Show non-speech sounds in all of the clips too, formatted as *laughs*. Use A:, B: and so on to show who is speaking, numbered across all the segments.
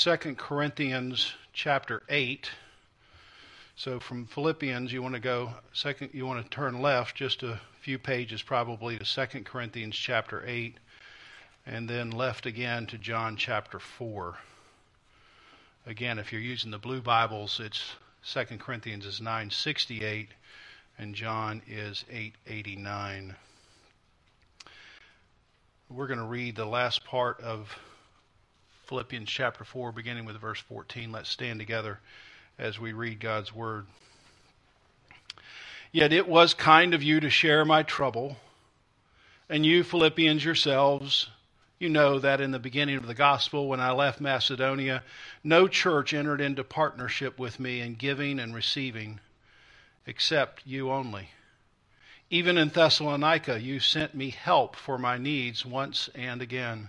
A: 2 Corinthians chapter 8. So from Philippians, you want to go second. You want to turn left just a few pages, probably to 2 Corinthians chapter 8, and then left again to John chapter 4. Again, if you're using the blue Bibles, it's 2 Corinthians is 968, and John is 889. We're going to read the last part of Philippians chapter 4, beginning with verse 14. Let's stand together as we read God's word. Yet it was kind of you to share my trouble. And you, Philippians yourselves, you know that in the beginning of the gospel, when I left Macedonia, no church entered into partnership with me in giving and receiving, except you only. Even in Thessalonica, you sent me help for my needs once and again.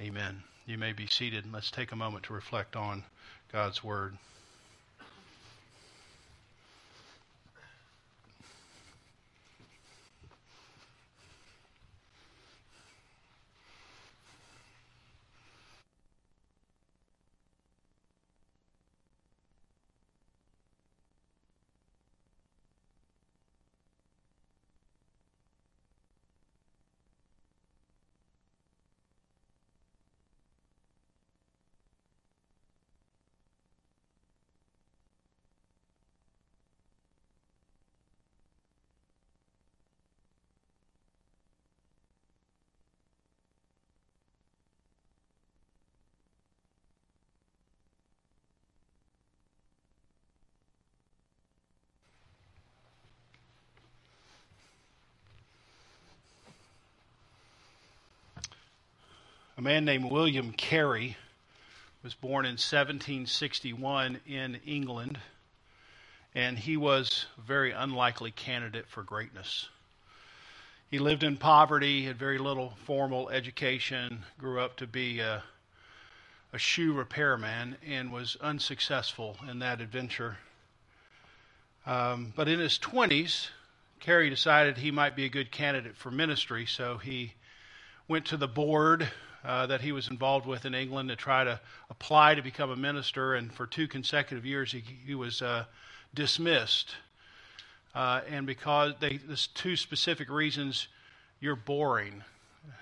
A: Amen. You may be seated. Let's take a moment to reflect on God's Word. A man named William Carey was born in 1761 in England, and he was a very unlikely candidate for greatness. He lived in poverty, had very little formal education, grew up to be a, a shoe repairman, and was unsuccessful in that adventure. Um, but in his 20s, Carey decided he might be a good candidate for ministry, so he went to the board uh, that he was involved with in England to try to apply to become a minister, and for two consecutive years he, he was uh, dismissed. Uh, and because they, there's two specific reasons, you're boring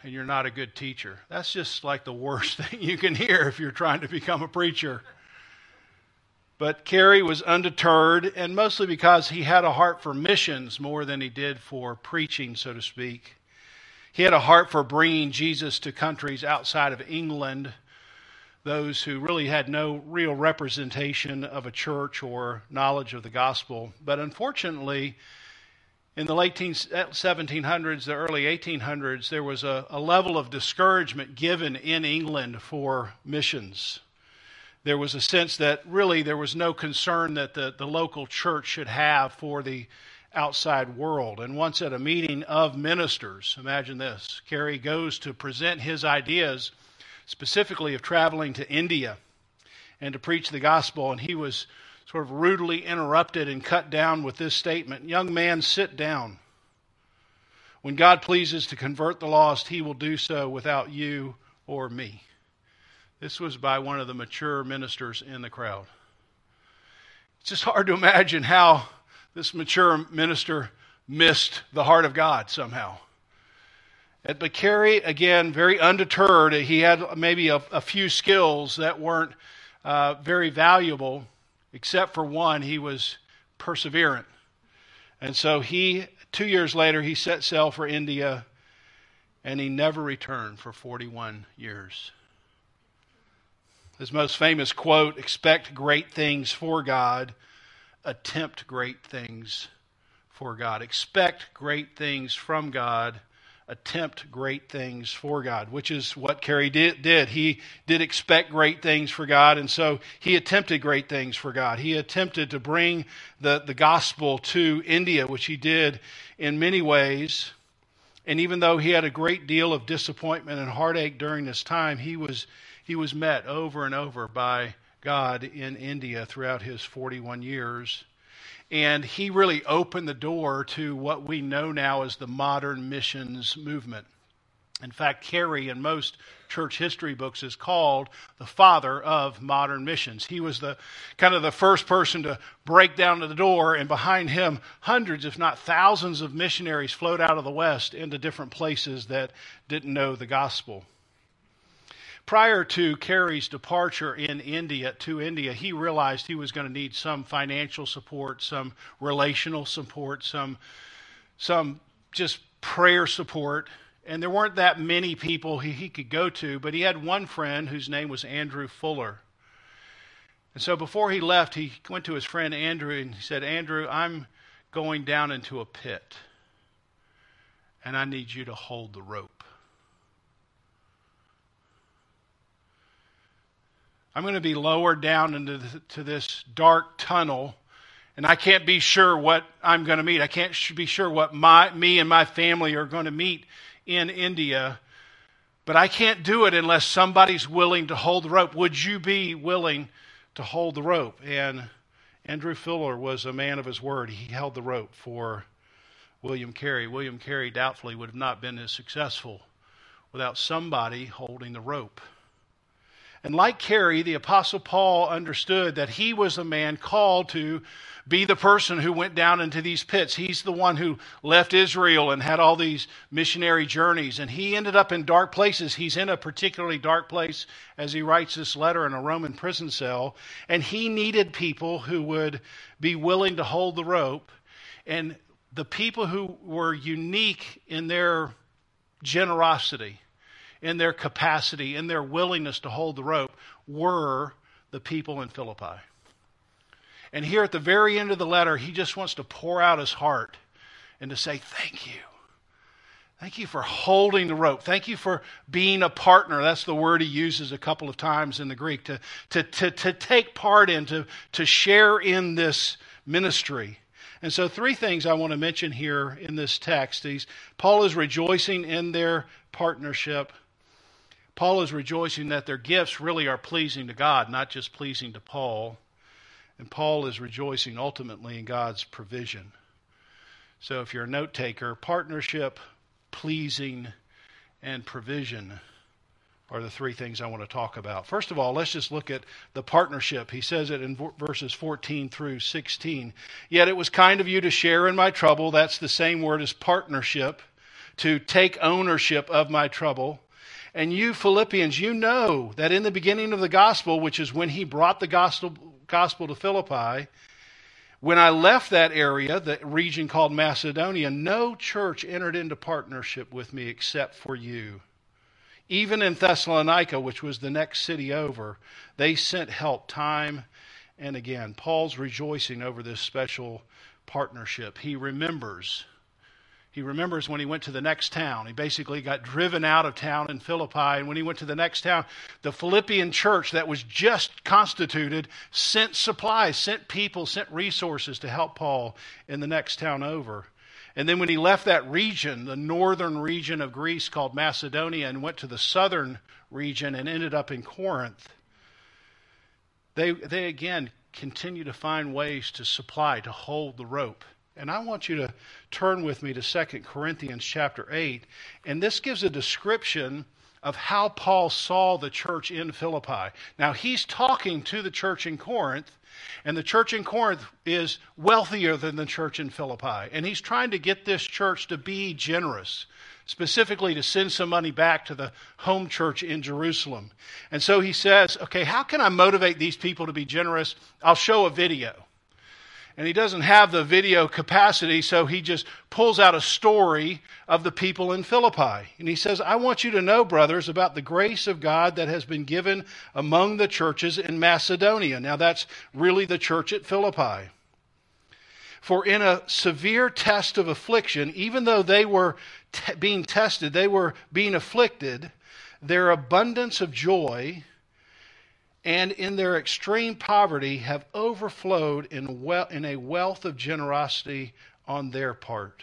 A: and you're not a good teacher. That's just like the worst *laughs* thing you can hear if you're trying to become a preacher. But Carey was undeterred, and mostly because he had a heart for missions more than he did for preaching, so to speak. He had a heart for bringing Jesus to countries outside of England, those who really had no real representation of a church or knowledge of the gospel. But unfortunately, in the late 1700s, the early 1800s, there was a, a level of discouragement given in England for missions there was a sense that really there was no concern that the, the local church should have for the outside world. And once at a meeting of ministers, imagine this Carey goes to present his ideas, specifically of traveling to India and to preach the gospel, and he was sort of rudely interrupted and cut down with this statement Young man, sit down. When God pleases to convert the lost, he will do so without you or me. This was by one of the mature ministers in the crowd. It's just hard to imagine how this mature minister missed the heart of God somehow. But Carey, again, very undeterred. He had maybe a, a few skills that weren't uh, very valuable, except for one, he was perseverant. And so he, two years later, he set sail for India, and he never returned for 41 years. His most famous quote expect great things for God attempt great things for God. Expect great things from God. attempt great things for God, which is what Carey did, did. He did expect great things for God, and so he attempted great things for God. He attempted to bring the, the gospel to India, which he did in many ways. And even though he had a great deal of disappointment and heartache during this time, he was, he was met over and over by God in India throughout his 41 years. And he really opened the door to what we know now as the modern missions movement. In fact, Carey, in most church history books, is called the father of modern missions. He was the kind of the first person to break down the door, and behind him, hundreds, if not thousands, of missionaries flowed out of the West into different places that didn't know the gospel prior to Carey's departure in India to India, he realized he was going to need some financial support, some relational support, some some just prayer support. And there weren't that many people he, he could go to, but he had one friend whose name was Andrew Fuller. And so before he left, he went to his friend Andrew and he said, Andrew, I'm going down into a pit, and I need you to hold the rope. I'm going to be lowered down into the, to this dark tunnel, and I can't be sure what I'm going to meet. I can't be sure what my, me and my family are going to meet in India. But I can't do it unless somebody's willing to hold the rope. Would you be willing to hold the rope? And Andrew Fuller was a man of his word. He held the rope for William Carey. William Carey doubtfully would have not been as successful without somebody holding the rope. And like Carey, the Apostle Paul understood that he was a man called to be the person who went down into these pits. He's the one who left Israel and had all these missionary journeys. And he ended up in dark places. He's in a particularly dark place as he writes this letter in a Roman prison cell. And he needed people who would be willing to hold the rope. And the people who were unique in their generosity in their capacity, in their willingness to hold the rope, were the people in Philippi. And here at the very end of the letter, he just wants to pour out his heart and to say, Thank you. Thank you for holding the rope. Thank you for being a partner. That's the word he uses a couple of times in the Greek to, to, to, to take part in, to, to share in this ministry. And so, three things I want to mention here in this text. These, Paul is rejoicing in their partnership. Paul is rejoicing that their gifts really are pleasing to God, not just pleasing to Paul. And Paul is rejoicing ultimately in God's provision. So if you're a note taker, partnership, pleasing, and provision are the three things I want to talk about. First of all, let's just look at the partnership. He says it in verses 14 through 16. Yet it was kind of you to share in my trouble. That's the same word as partnership, to take ownership of my trouble. And you, Philippians, you know that in the beginning of the gospel, which is when he brought the gospel, gospel to Philippi, when I left that area, the region called Macedonia, no church entered into partnership with me except for you. Even in Thessalonica, which was the next city over, they sent help time and again. Paul's rejoicing over this special partnership. He remembers he remembers when he went to the next town. He basically got driven out of town in Philippi. And when he went to the next town, the Philippian church that was just constituted sent supplies, sent people, sent resources to help Paul in the next town over. And then when he left that region, the northern region of Greece called Macedonia, and went to the southern region and ended up in Corinth, they, they again continue to find ways to supply, to hold the rope. And I want you to turn with me to 2 Corinthians chapter 8. And this gives a description of how Paul saw the church in Philippi. Now, he's talking to the church in Corinth, and the church in Corinth is wealthier than the church in Philippi. And he's trying to get this church to be generous, specifically to send some money back to the home church in Jerusalem. And so he says, okay, how can I motivate these people to be generous? I'll show a video and he doesn't have the video capacity, so he just pulls out a story of the people in Philippi. And he says, I want you to know, brothers, about the grace of God that has been given among the churches in Macedonia. Now, that's really the church at Philippi. For in a severe test of affliction, even though they were t- being tested, they were being afflicted, their abundance of joy and in their extreme poverty have overflowed in, in a wealth of generosity on their part.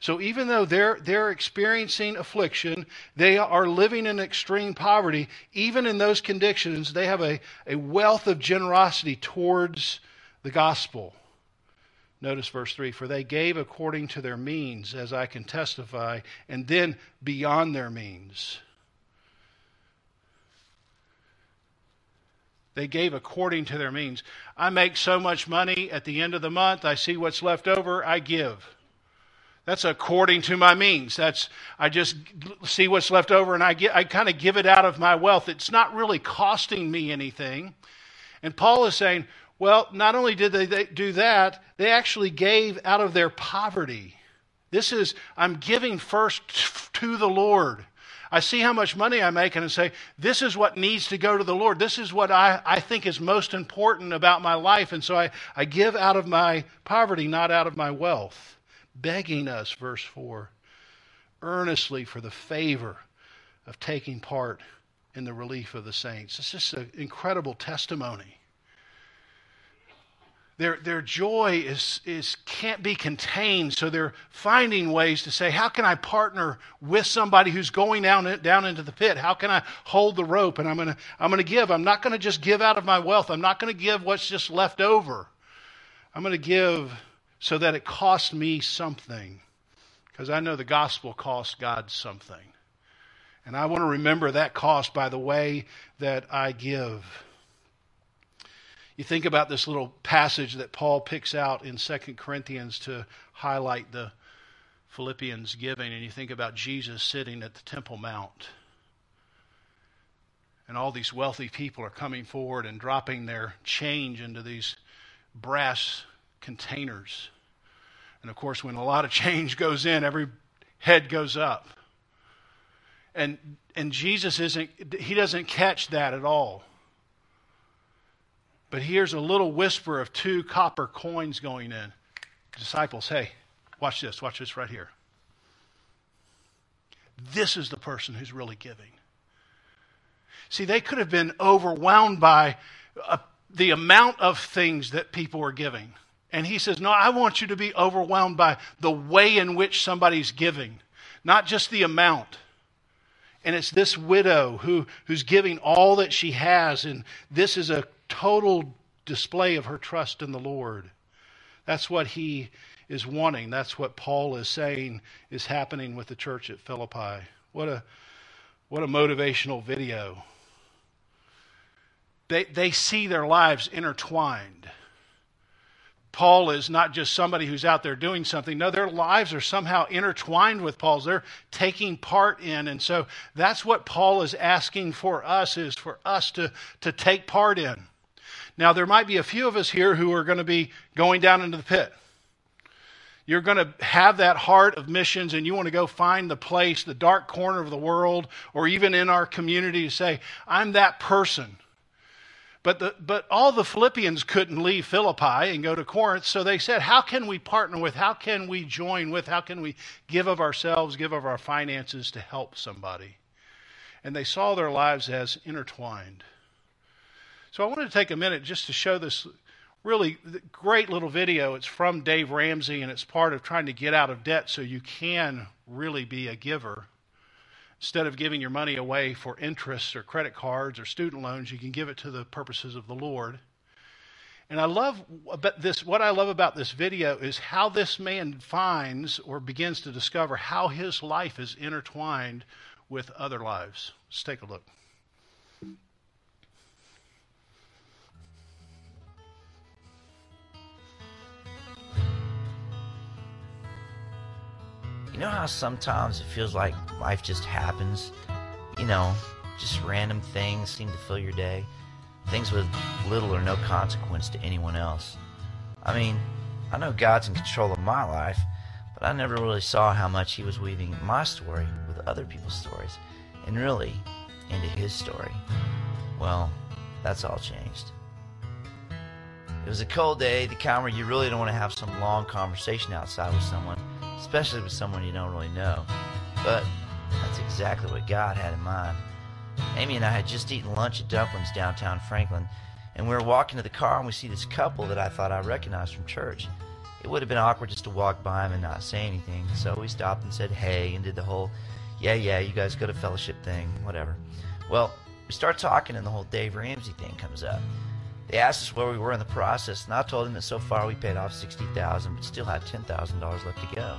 A: So even though they're, they're experiencing affliction, they are living in extreme poverty, even in those conditions, they have a, a wealth of generosity towards the gospel. Notice verse 3 For they gave according to their means, as I can testify, and then beyond their means. They gave according to their means. I make so much money at the end of the month, I see what's left over, I give. That's according to my means. That's I just see what's left over and I get I kind of give it out of my wealth. It's not really costing me anything. And Paul is saying, well, not only did they do that, they actually gave out of their poverty. This is I'm giving first to the Lord. I see how much money I make and I say, this is what needs to go to the Lord. This is what I, I think is most important about my life. And so I, I give out of my poverty, not out of my wealth. Begging us, verse 4, earnestly for the favor of taking part in the relief of the saints. It's just an incredible testimony. Their, their joy is, is, can't be contained, so they're finding ways to say, How can I partner with somebody who's going down, down into the pit? How can I hold the rope? And I'm going to I'm going to give. I'm not going to just give out of my wealth. I'm not going to give what's just left over. I'm going to give so that it costs me something, because I know the gospel costs God something. And I want to remember that cost by the way that I give. You think about this little passage that Paul picks out in 2 Corinthians to highlight the Philippians giving, and you think about Jesus sitting at the Temple Mount. And all these wealthy people are coming forward and dropping their change into these brass containers. And of course, when a lot of change *laughs* goes in, every head goes up. And, and Jesus isn't, he doesn't catch that at all. But here's a little whisper of two copper coins going in. Disciples, hey, watch this. Watch this right here. This is the person who's really giving. See, they could have been overwhelmed by uh, the amount of things that people were giving. And he says, No, I want you to be overwhelmed by the way in which somebody's giving, not just the amount. And it's this widow who, who's giving all that she has. And this is a total display of her trust in the Lord. That's what he is wanting. That's what Paul is saying is happening with the church at Philippi. What a what a motivational video. They they see their lives intertwined. Paul is not just somebody who's out there doing something. No, their lives are somehow intertwined with Paul's. They're taking part in. And so that's what Paul is asking for us is for us to, to take part in. Now, there might be a few of us here who are going to be going down into the pit. You're going to have that heart of missions and you want to go find the place, the dark corner of the world, or even in our community to say, I'm that person. But, the, but all the Philippians couldn't leave Philippi and go to Corinth, so they said, How can we partner with? How can we join with? How can we give of ourselves, give of our finances to help somebody? And they saw their lives as intertwined. So I wanted to take a minute just to show this really great little video. It's from Dave Ramsey, and it's part of trying to get out of debt so you can really be a giver. Instead of giving your money away for interest or credit cards or student loans, you can give it to the purposes of the Lord. And I love about this. What I love about this video is how this man finds or begins to discover how his life is intertwined with other lives. Let's take a look.
B: You know how sometimes it feels like life just happens? You know, just random things seem to fill your day. Things with little or no consequence to anyone else. I mean, I know God's in control of my life, but I never really saw how much He was weaving my story with other people's stories, and really into His story. Well, that's all changed. It was a cold day, the kind where you really don't want to have some long conversation outside with someone, especially with someone you don't really know. But that's exactly what God had in mind. Amy and I had just eaten lunch at Dumplings downtown Franklin, and we were walking to the car and we see this couple that I thought I recognized from church. It would have been awkward just to walk by them and not say anything, so we stopped and said hey and did the whole, yeah, yeah, you guys go to fellowship thing, whatever. Well, we start talking and the whole Dave Ramsey thing comes up. They asked us where we were in the process, and I told them that so far we paid off sixty thousand, but still had ten thousand dollars left to go.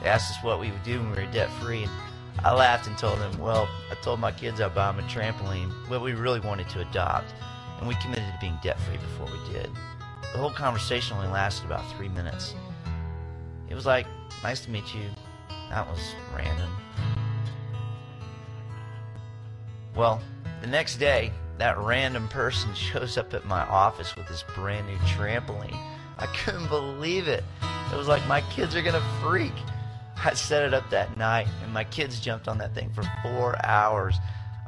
B: They asked us what we would do when we were debt free, and I laughed and told them, well, I told my kids I'd buy them a trampoline, but we really wanted to adopt, and we committed to being debt free before we did. The whole conversation only lasted about three minutes. It was like, nice to meet you. That was random. Well, the next day, that random person *laughs* shows up at my office with this brand new trampoline. I couldn't believe it. It was like my kids are gonna freak. I set it up that night, and my kids jumped on that thing for four hours.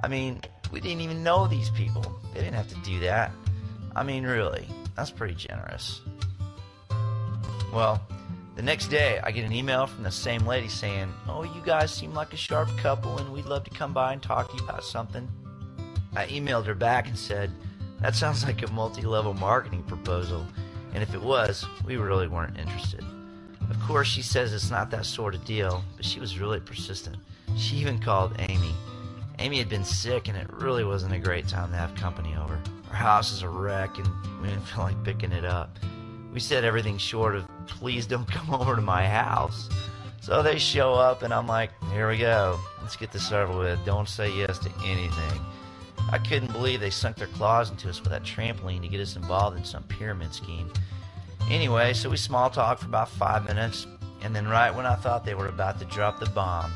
B: I mean, we didn't even know these people. They didn't have to do that. I mean, really, that's pretty generous. Well, the next day, I get an email from the same lady saying, Oh, you guys seem like a sharp couple, and we'd love to come by and talk to you about something. I emailed her back and said, That sounds like a multi level marketing proposal. And if it was, we really weren't interested. Of course, she says it's not that sort of deal, but she was really persistent. She even called Amy. Amy had been sick, and it really wasn't a great time to have company over. Our house is a wreck, and we didn't *laughs* feel like picking it up. We said everything short of, please don't come *laughs* over to my house. So they show up, and I'm like, here we go. Let's get this over with. Don't say yes to anything. I couldn't believe they sunk their claws into us with that trampoline to get us involved in some pyramid scheme. Anyway, so we small talked for about five minutes, and then right when I thought they were about to drop the bomb,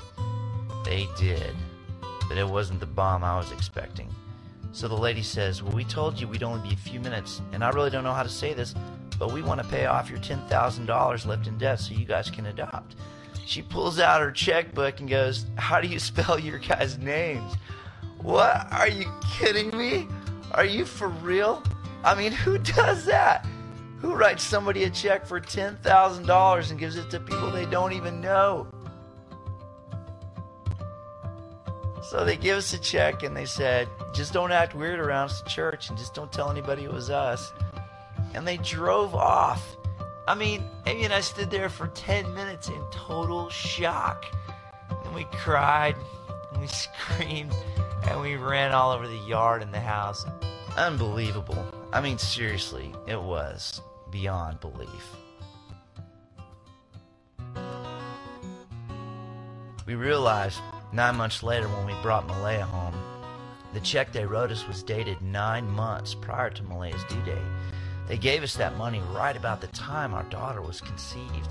B: they did. But it wasn't the bomb I was expecting. So the lady says, Well, we told you we'd only be a few minutes, and I really don't know how to say this, but we want to pay off your $10,000 left in debt so you guys can adopt. She pulls out her checkbook and goes, How do you *laughs* spell your guys' names? What? Are you kidding me? Are you for real? I mean, who does that? Who writes somebody a check for $10,000 and gives it to people they don't even know? So they give us a check and they said, just don't act weird around us at church and just don't tell anybody it was us. And they drove off. I mean, Amy and I stood there for 10 minutes in total shock. And we cried and we *laughs* screamed and we ran all over the yard and the house. Unbelievable. I mean, seriously, it was beyond belief. We realized nine months later when we brought Malaya home, the check they wrote us was dated nine months prior to Malaya's due date. They gave us that money right about the time our daughter was conceived.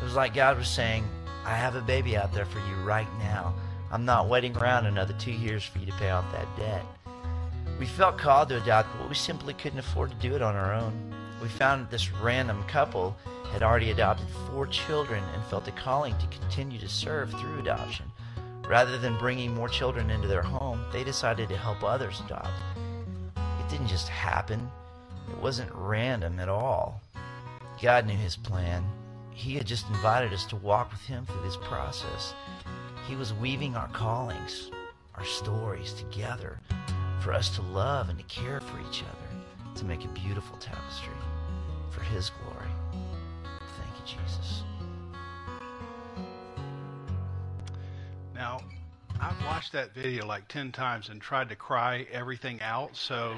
B: It was like God was saying, I have a baby out there for you right now. I'm not waiting around another two years for you to pay off that debt. We felt called to adopt, but we simply couldn't afford to do it on our own. We found that this random couple had already adopted four children and felt a calling to continue to serve through adoption. Rather than bringing more children into their home, they decided to help others adopt. It didn't just happen, it wasn't random at all. God knew His plan. He had just invited us to walk with Him through this process. He was weaving our callings, our stories together for us to love and to care for each other, to make a beautiful tapestry for His glory. Thank you, Jesus.
A: Now, I've watched that video like 10 times and tried to cry everything out so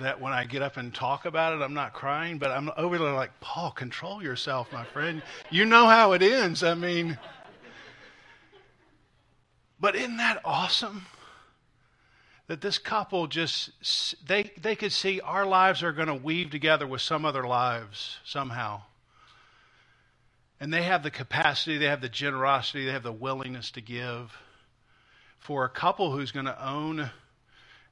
A: that when I get up and talk about it, I'm not crying, but I'm over there like, Paul, control yourself, my friend. You know how it ends. I mean, but isn't that awesome? That this couple just they they could see our lives are going to weave together with some other lives somehow. And they have the capacity, they have the generosity, they have the willingness to give. For a couple who's going to own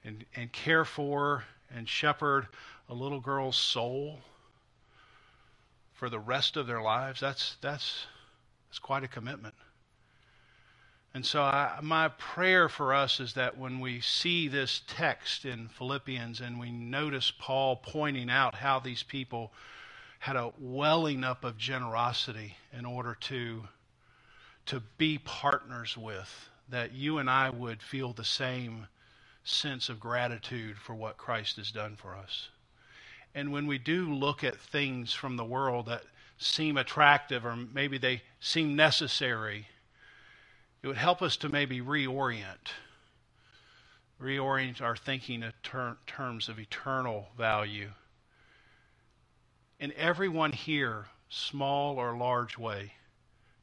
A: and, and care for and shepherd a little girl's soul for the rest of their lives, that's that's that's quite a commitment. And so, I, my prayer for us is that when we see this text in Philippians and we notice Paul pointing out how these people had a welling up of generosity in order to, to be partners with, that you and I would feel the same sense of gratitude for what Christ has done for us. And when we do look at things from the world that seem attractive or maybe they seem necessary, it would help us to maybe reorient. Reorient our thinking in ter- terms of eternal value. And everyone here, small or large way,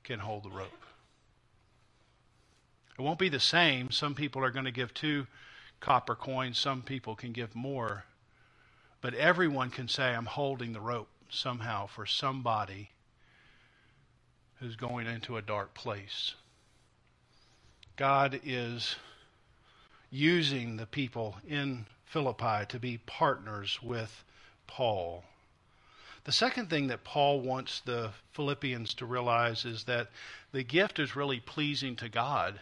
A: can hold the rope. It won't be the same. Some people are going to give two copper coins, some people can give more. But everyone can say, I'm holding the rope somehow for somebody who's going into a dark place. God is using the people in Philippi to be partners with Paul. The second thing that Paul wants the Philippians to realize is that the gift is really pleasing to God,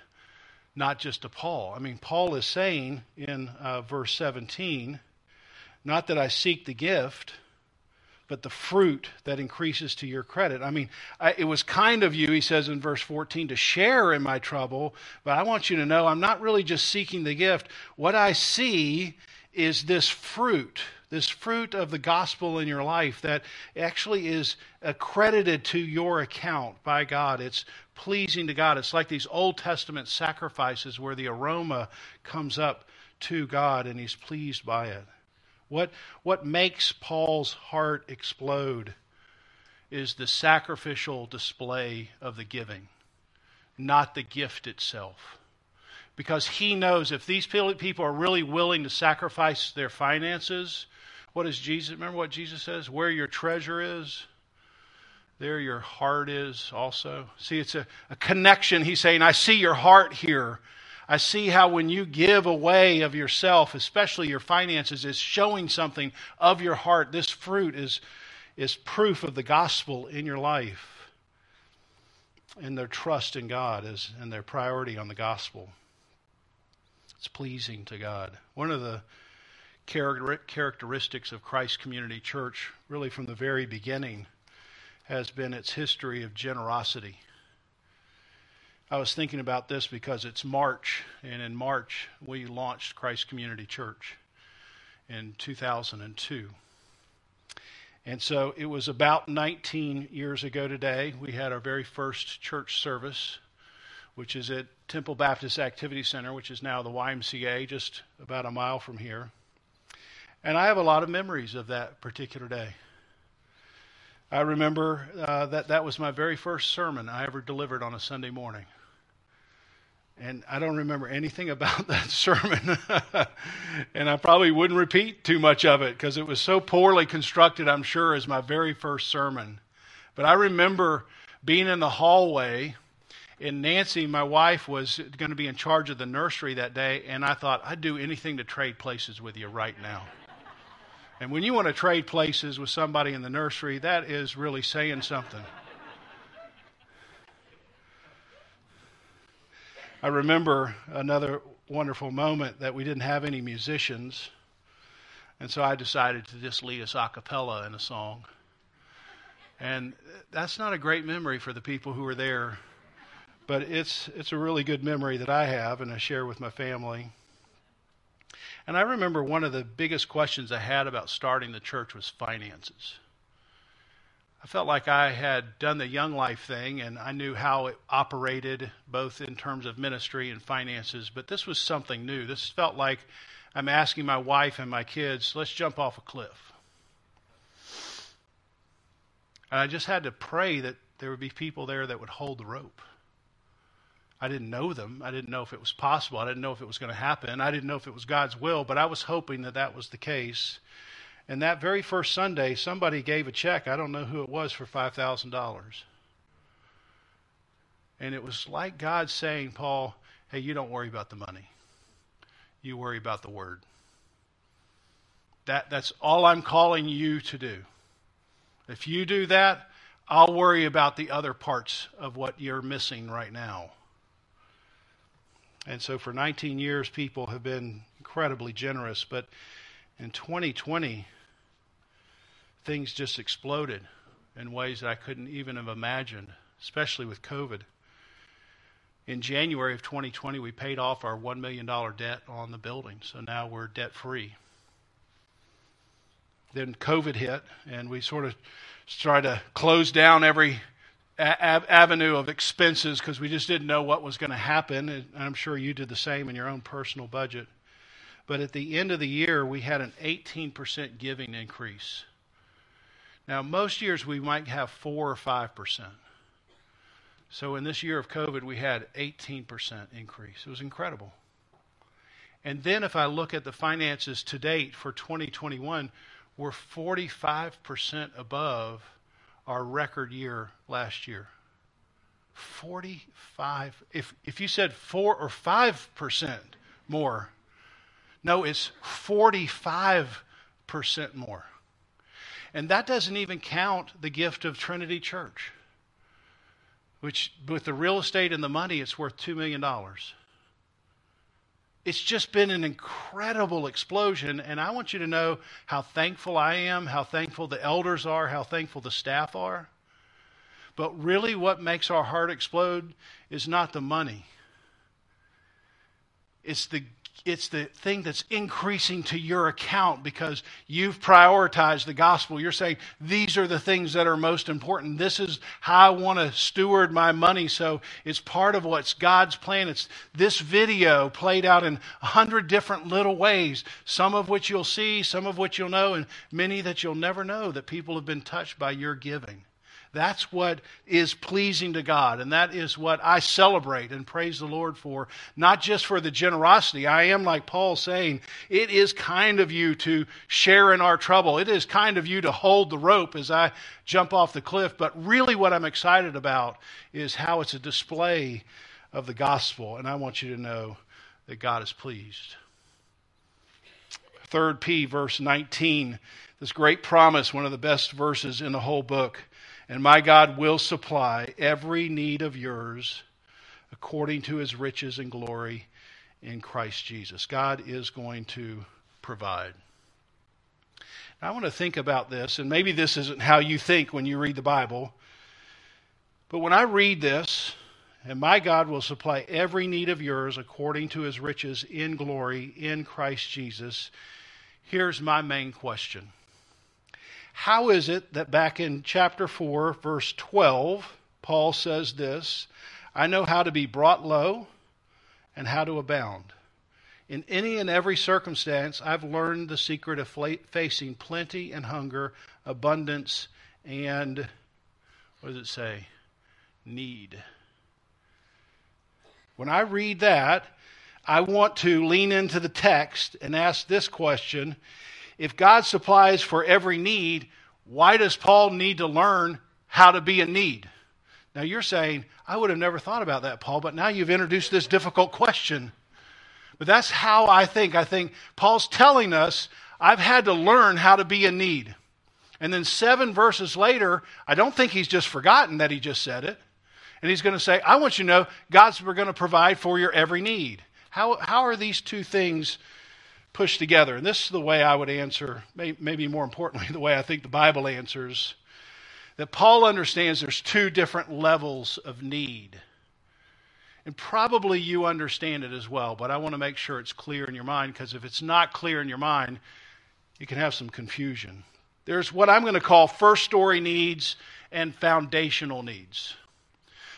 A: not just to Paul. I mean, Paul is saying in uh, verse 17, not that I seek the gift, but the fruit that increases to your credit. I mean, I, it was kind of you, he says in verse 14, to share in my trouble, but I want you to know I'm not really just seeking the gift. What I see is this fruit, this fruit of the gospel in your life that actually is accredited to your account by God. It's pleasing to God. It's like these Old Testament sacrifices where the aroma comes up to God and he's pleased by it. What, what makes Paul's heart explode is the sacrificial display of the giving, not the gift itself. Because he knows if these people are really willing to sacrifice their finances, what does Jesus, remember what Jesus says? Where your treasure is, there your heart is also. See, it's a, a connection. He's saying, I see your heart here. I see how when you give away of yourself, especially your finances, is showing something of your heart. This fruit is, is proof of the gospel in your life and their trust in God is, and their priority on the gospel. It's pleasing to God. One of the characteristics of Christ Community Church, really from the very beginning, has been its history of generosity. I was thinking about this because it's March, and in March we launched Christ Community Church in 2002. And so it was about 19 years ago today. We had our very first church service, which is at Temple Baptist Activity Center, which is now the YMCA, just about a mile from here. And I have a lot of memories of that particular day. I remember uh, that that was my very first sermon I ever delivered on a Sunday morning. And I don't remember anything *laughs* about that sermon. *laughs* and I probably wouldn't repeat too much of it because it was so poorly constructed, I'm sure, as my very first sermon. But I remember being in the hallway, and Nancy, my wife, was going to be in charge of the nursery that day, and I thought, I'd do anything to trade places with you right now. And when you want to trade places with somebody in the nursery, that is really saying something. I remember another wonderful moment that we didn't have any musicians, and so I decided to just lead us a cappella in a song. And that's not a great memory for the people who were there, but it's it's a really good memory that I have and I share with my family. And I remember one of the biggest questions I had about starting the church was finances. I felt like I had done the Young Life thing and I knew how it operated, both in terms of ministry and finances, but this was something new. This felt like I'm asking my wife and my kids, let's jump off a cliff. And I just had to pray that there would be people there that would hold the rope. I didn't know them. I didn't know if it was possible. I didn't know if it was going to happen. I didn't know if it was God's will, but I was hoping that that was the case. And that very first Sunday, somebody gave a check, I don't know who it was, for $5,000. And it was like God saying, Paul, hey, you don't worry about the money. You worry about the word. That, that's all I'm calling you to do. If you do that, I'll worry about the other parts of what you're missing right now. And so for 19 years, people have been incredibly generous. But in 2020, things just exploded in ways that I couldn't even have imagined, especially with COVID. In January of 2020, we paid off our $1 million debt on the building, so now we're debt free. Then COVID hit, and we sort of tried to close down every a- avenue of expenses because we just didn't know what was going to happen. And I'm sure you did the same in your own personal budget. But at the end of the year, we had an 18% giving increase. Now, most years we might have 4 or 5%. So in this year of COVID, we had 18% increase. It was incredible. And then if I look at the finances to date for 2021, we're 45% above our record year last year. 45 if if you said 4 or 5% more no it's 45% more and that doesn't even count the gift of Trinity Church which with the real estate and the money it's worth 2 million dollars it's just been an incredible explosion. And I want you to know how thankful I am, how thankful the elders are, how thankful the staff are. But really, what makes our heart explode is not the money, it's the it's the thing that's increasing to your account because you've prioritized the gospel. You're saying, these are the things that are most important. This is how I want to steward my money. So it's part of what's God's plan. It's this video played out in a hundred different little ways, some of which you'll see, some of which you'll know, and many that you'll never know that people have been touched by your giving. That's what is pleasing to God, and that is what I celebrate and praise the Lord for, not just for the generosity. I am like Paul saying, it is kind of you to share in our trouble. It is kind of you to hold the rope as I jump off the cliff. But really, what I'm excited about is how it's a display of the gospel, and I want you to know that God is pleased. Third P, verse 19, this great promise, one of the best verses in the whole book. And my God will supply every need of yours according to his riches and glory in Christ Jesus. God is going to provide. Now, I want to think about this, and maybe this isn't how you think when you read the Bible, but when I read this, and my God will supply every need of yours according to his riches in glory in Christ Jesus, here's my main question how is it that back in chapter 4, verse 12, Paul says this I know how to be brought low and how to abound. In any and every circumstance, I've learned the secret of facing plenty and hunger, abundance, and what does it say? Need. When I read that, I want to lean into the text and ask this question if God supplies for every need, why does Paul need to learn how to be in need? Now you're saying, I would have never thought about that, Paul, but now you've introduced this difficult question. But that's how I think. I think Paul's telling us, I've had to learn how to be in need. And then seven verses later, I don't think he's just forgotten that he just said it. And he's going to say, I want you to know God's going to provide for your every need. How, how are these two things pushed together. And this is the way I would answer, maybe more importantly, *laughs* the way I think the Bible answers that Paul understands there's two different levels of need. And probably you understand it as well, but I want to make sure it's clear in your mind because if it's not clear in your mind, you can have some confusion. There's what I'm going to call first story needs and foundational needs.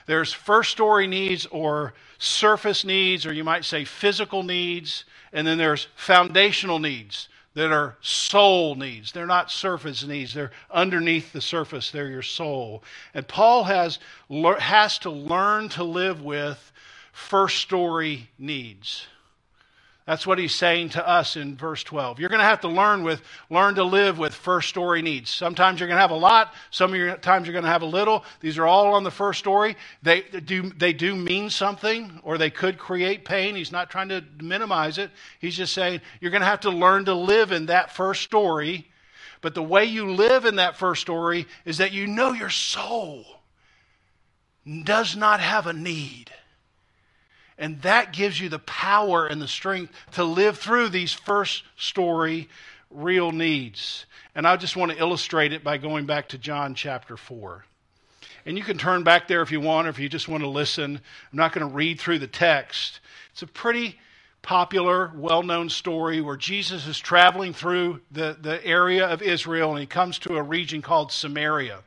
A: There's first story needs or surface needs, or you might say physical needs, and then there's foundational needs that are soul needs. They're not surface needs. They're underneath the surface. They're your soul. And Paul has, has to learn to live with first story needs. That's what he's saying to us in verse 12. You're going to have to learn with learn to live with first story needs. Sometimes you're going to have a lot, some of your times you're going to have a little. These are all on the first story. They do they do mean something or they could create pain. He's not trying to minimize it. He's just saying you're going to have to learn to live in that first story. But the way you live in that first story is that you know your soul does not have a need. And that gives you the power and the strength to live through these first story real needs. And I just want to illustrate it by going back to John chapter 4. And you can turn back there if you want, or if you just want to listen. I'm not going to read through the text. It's a pretty popular, well known story where Jesus is traveling through the, the area of Israel and he comes to a region called Samaria.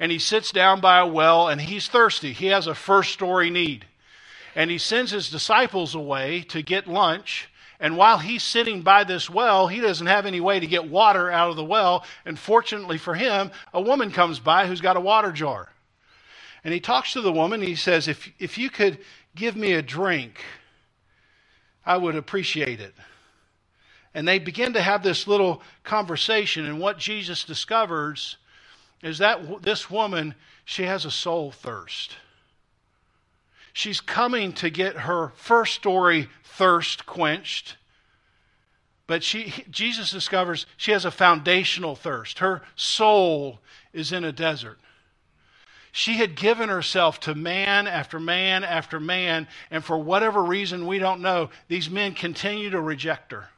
A: And he sits down by a well and he's thirsty. He has a first story need. And he sends his disciples away to get lunch. And while he's sitting by this well, he doesn't have any way to get water out of the well. And fortunately for him, a woman comes by who's got a water jar. And he talks to the woman. he says, if, if you could give me a drink, I would appreciate it. And they begin to have this little conversation. And what Jesus discovers is that this woman, she has a soul thirst. She's coming to get her first story thirst quenched. But she, Jesus discovers she has a foundational thirst. Her soul is in a desert. She had given herself to man after man after man, and for whatever reason we don't know, these men continue to reject her.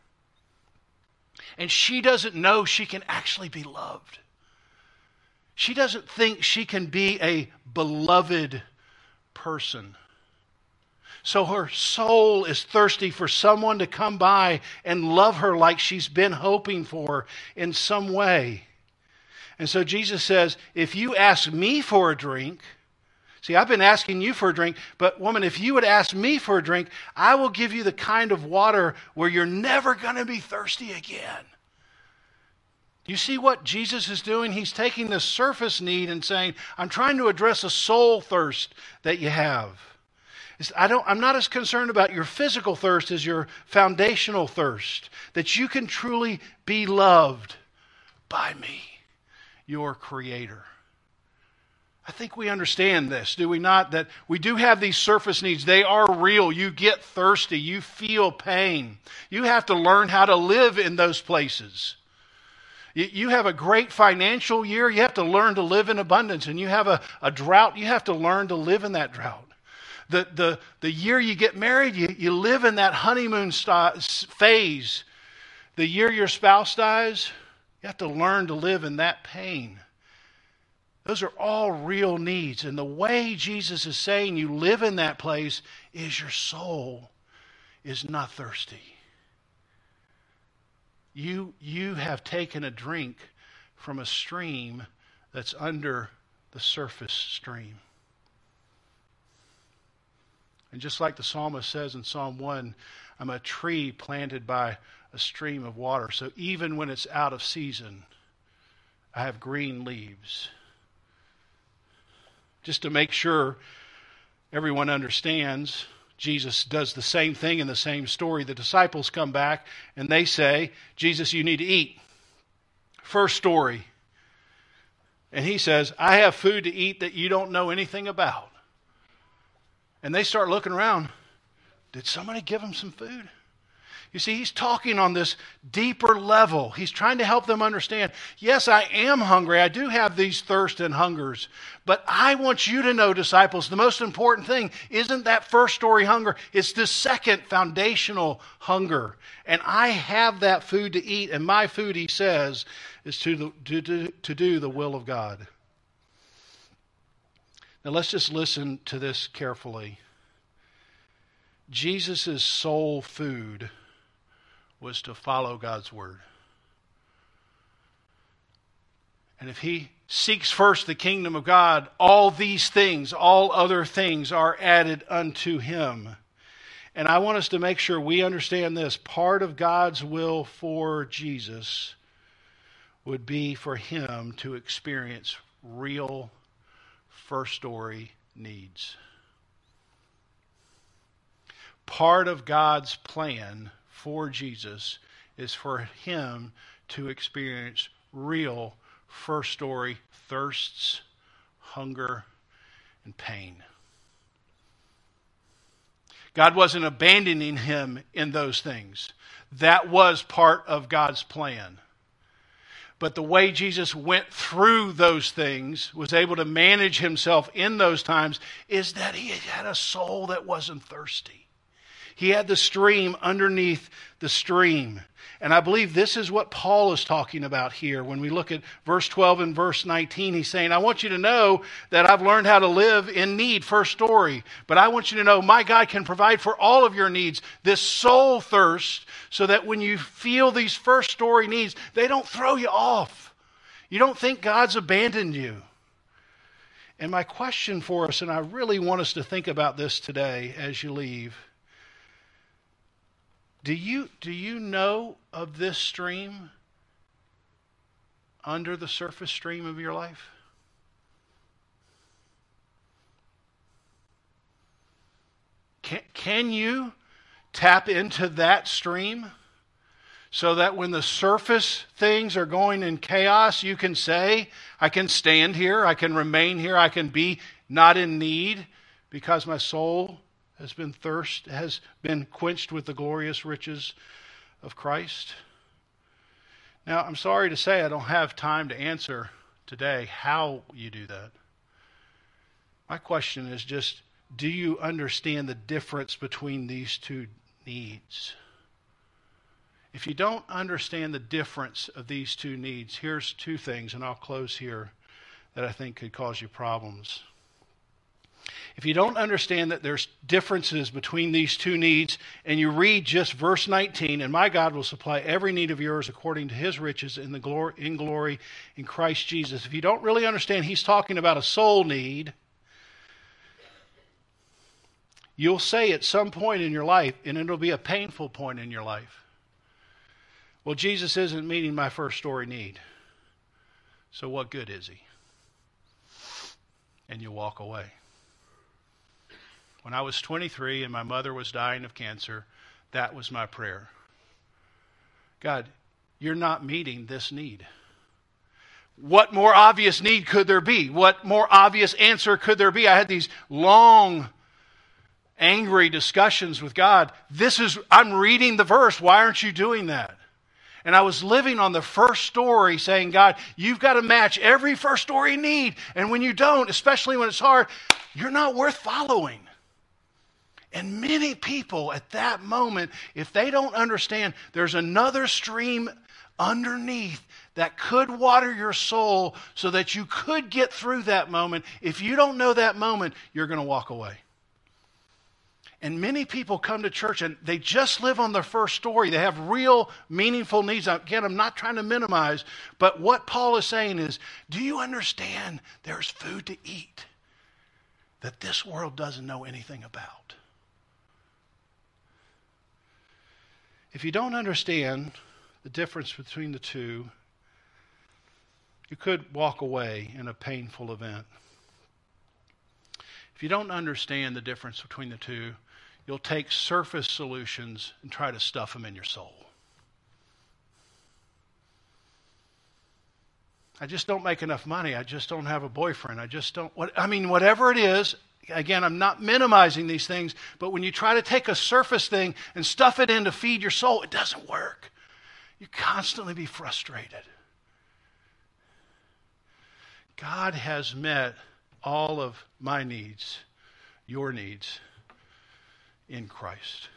A: And she doesn't know she can actually be loved. She doesn't think she can be a beloved person. So her soul is thirsty for someone to come by and love her like she's been hoping for in some way. And so Jesus says, if you ask me for a drink, see, I've been asking you for a drink, but woman, if you would ask me for a drink, I will give you the kind of water where you're never going to be thirsty again. You see what Jesus is doing? He's taking the surface need and saying, I'm trying to address a soul thirst that you have. I don't, I'm not as concerned about your physical thirst as your foundational thirst, that you can truly be loved by me your Creator. I think we understand this, do we not? That we do have these surface needs. They are real. You get thirsty. You feel pain. You have to learn how to live in those places. You have a great financial year. You have to learn to live in abundance. And you have a, a drought. You have to learn to live in that drought. The, the, the year you get married, you, you live in that honeymoon st- phase. The year your spouse dies, you have to learn to live in that pain. Those are all real needs. And the way Jesus is saying you live in that place is your soul is not thirsty. You, you have taken a drink from a stream that's under the surface stream. And just like the psalmist says in Psalm 1, I'm a tree planted by a stream of water. So even when it's out of season, I have green leaves. Just to make sure everyone understands, Jesus does the same thing in the same story. The disciples come back and they say, Jesus, you need to eat. First story. And he says, I have food to eat that you don't know anything about. And they start looking around. Did somebody give them some food? You see, he's talking on this deeper level. He's trying to help them understand yes, I am hungry. I do have these thirst and hungers. But I want you to know, disciples, the most important thing isn't that first story hunger, it's the second foundational hunger. And I have that food to eat, and my food, he says, is to, to, to, to do the will of God. Now let's just listen to this carefully. Jesus' sole food was to follow God's word. And if he seeks first the kingdom of God, all these things, all other things are added unto him. And I want us to make sure we understand this. Part of God's will for Jesus would be for him to experience real first story needs. Part of God's plan for Jesus is for him to experience real first story thirsts, hunger, and pain. God wasn't abandoning him in those things. That was part of God's plan. But the way Jesus went through those things, was able to manage himself in those times, is that he had a soul that wasn't thirsty. He had the stream underneath the stream. And I believe this is what Paul is talking about here. When we look at verse 12 and verse 19, he's saying, I want you to know that I've learned how to live in need, first story. But I want you to know my God can provide for all of your needs, this soul thirst, so that when you feel these first story needs, they don't throw you off. You don't think God's abandoned you. And my question for us, and I really want us to think about this today as you leave do you, do you know of this stream under the surface stream of your life? Can, can you tap into that stream so that when the surface things are going in chaos, you can say, I can stand here, I can remain here, I can be not in need because my soul has been thirst has been quenched with the glorious riches of Christ? Now, I'm sorry to say I don't have time to answer today how you do that. My question is just do you understand the difference between these two needs? If you don't understand the difference of these two needs, here's two things, and I'll close here, that I think could cause you problems. If you don't understand that there's differences between these two needs, and you read just verse 19, and my God will supply every need of yours according to his riches in the glory in glory in Christ Jesus. If you don't really understand he's talking about a soul need, you'll say at some point in your life, and it'll be a painful point in your life, well, Jesus isn't meeting my first story need. So what good is he? And you walk away. When I was 23 and my mother was dying of cancer, that was my prayer. God, you're not meeting this need. What more obvious need could there be? What more obvious answer could there be? I had these long, angry discussions with God. This is, I'm reading the verse. Why aren't you doing that? And I was living on the first story saying, God, you've got to match every first story need. And when you don't, especially when it's hard, you're not worth following. And many people at that moment, if they don't understand there's another stream underneath that could water your soul so that you could get through that moment, if you don't know that moment, you're going to walk away. And many people come to church and they just live on their first story. They have real, meaningful needs. Again, I'm not trying to minimize, but what Paul is saying is do you understand there's food to eat that this world doesn't know anything about? If you don't understand the difference between the two, you could walk away in a painful event. If you don't understand the difference between the two, you'll take surface solutions and try to stuff them in your soul. I just don't make enough money. I just don't have a boyfriend. I just don't. What, I mean, whatever it is, Again, I'm not minimizing these things, but when you try to take a surface thing and stuff it in to feed your soul, it doesn't work. You constantly be frustrated. God has met all of my needs, your needs, in Christ.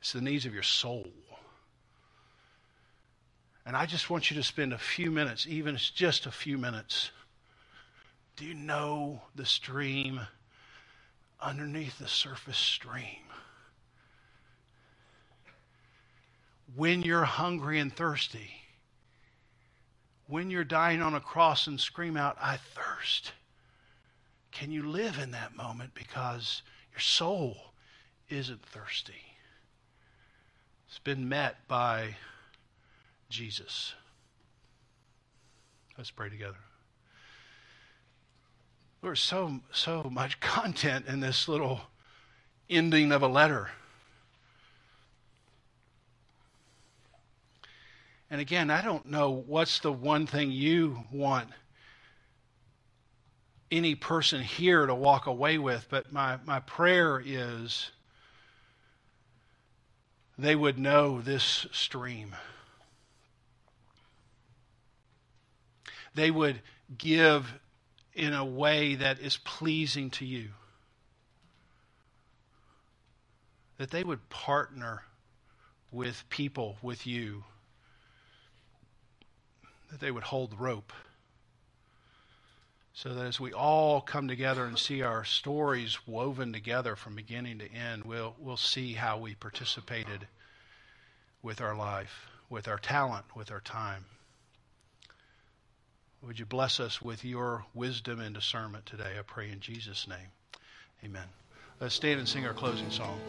A: It's the needs of your soul. And I just want you to spend a few minutes, even just a few minutes do you know the stream underneath the surface stream? When you're hungry and thirsty, when you're dying on a cross and scream out, I thirst, can you live in that moment because your soul isn't thirsty? It's been met by Jesus. Let's pray together. There's so so much *laughs* content in this little ending of a letter. And again, I don't know what's the one thing you want any person here to walk away with, but my, my prayer is they would know this stream. they would give in a way that is pleasing to you. That they would partner with people, with you. That they would hold the rope. So that as we all come together and see our stories woven together from beginning to end, we'll, we'll see how we participated with our life, with our talent, with our time. Would you bless us with your wisdom and discernment today? I pray in Jesus' name. Amen. Let's stand and sing our closing song.